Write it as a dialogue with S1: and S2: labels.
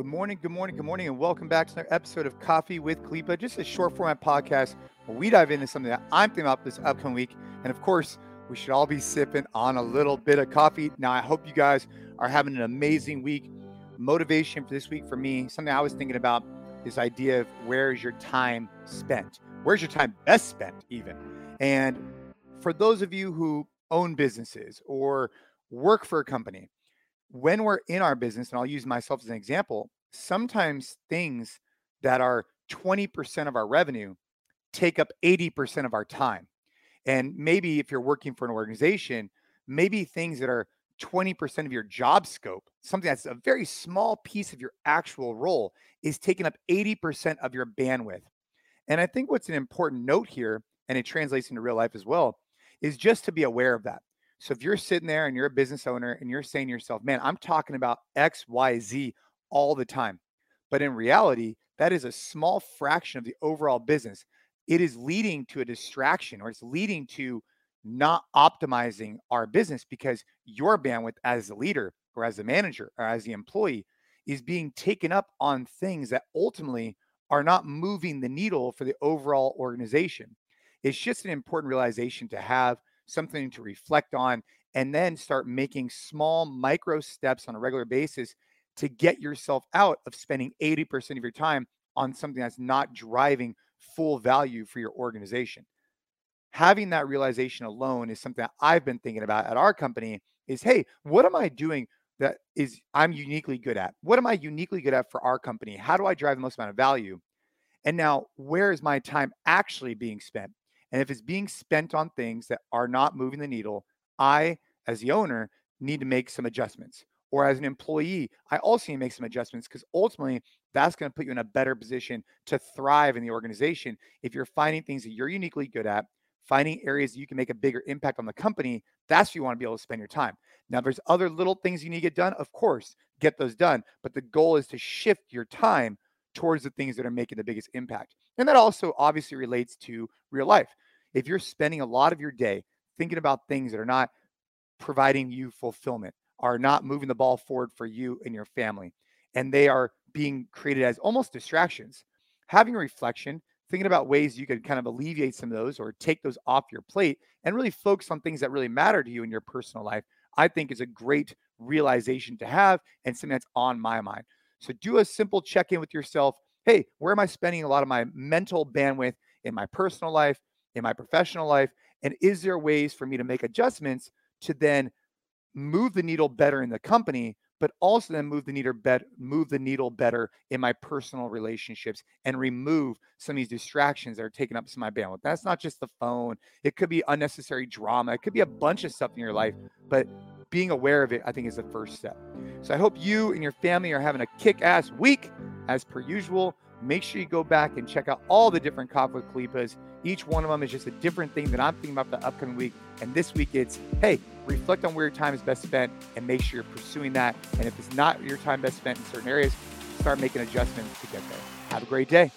S1: Good morning, good morning, good morning, and welcome back to another episode of Coffee with Khalipa, just a short format podcast where we dive into something that I'm thinking about this upcoming week. And of course, we should all be sipping on a little bit of coffee. Now, I hope you guys are having an amazing week. Motivation for this week for me, something I was thinking about this idea of where's your time spent? Where's your time best spent, even? And for those of you who own businesses or work for a company, when we're in our business, and I'll use myself as an example, sometimes things that are 20% of our revenue take up 80% of our time. And maybe if you're working for an organization, maybe things that are 20% of your job scope, something that's a very small piece of your actual role, is taking up 80% of your bandwidth. And I think what's an important note here, and it translates into real life as well, is just to be aware of that. So if you're sitting there and you're a business owner and you're saying to yourself, man, I'm talking about X, Y, Z all the time. But in reality, that is a small fraction of the overall business. It is leading to a distraction or it's leading to not optimizing our business because your bandwidth as a leader or as a manager or as the employee is being taken up on things that ultimately are not moving the needle for the overall organization. It's just an important realization to have something to reflect on, and then start making small micro steps on a regular basis to get yourself out of spending 80% of your time on something that's not driving full value for your organization. Having that realization alone is something that I've been thinking about at our company is hey, what am I doing that is I'm uniquely good at? What am I uniquely good at for our company? How do I drive the most amount of value? And now, where is my time actually being spent? And if it's being spent on things that are not moving the needle, I, as the owner, need to make some adjustments. Or as an employee, I also need to make some adjustments because ultimately that's going to put you in a better position to thrive in the organization. If you're finding things that you're uniquely good at, finding areas you can make a bigger impact on the company, that's where you want to be able to spend your time. Now, there's other little things you need to get done. Of course, get those done. But the goal is to shift your time towards the things that are making the biggest impact. And that also obviously relates to real life. If you're spending a lot of your day thinking about things that are not providing you fulfillment, are not moving the ball forward for you and your family, and they are being created as almost distractions, having a reflection, thinking about ways you could kind of alleviate some of those or take those off your plate and really focus on things that really matter to you in your personal life, I think is a great realization to have and something that's on my mind. So do a simple check in with yourself. Hey, where am I spending a lot of my mental bandwidth in my personal life, in my professional life? And is there ways for me to make adjustments to then move the needle better in the company, but also then move the needle better, move the needle better in my personal relationships and remove some of these distractions that are taking up some of my bandwidth. That's not just the phone. It could be unnecessary drama. It could be a bunch of stuff in your life, but being aware of it, I think, is the first step. So I hope you and your family are having a kick ass week as per usual. Make sure you go back and check out all the different Coffee with Khalipas. Each one of them is just a different thing that I'm thinking about the upcoming week. And this week it's, hey, reflect on where your time is best spent and make sure you're pursuing that. And if it's not your time best spent in certain areas, start making adjustments to get there. Have a great day.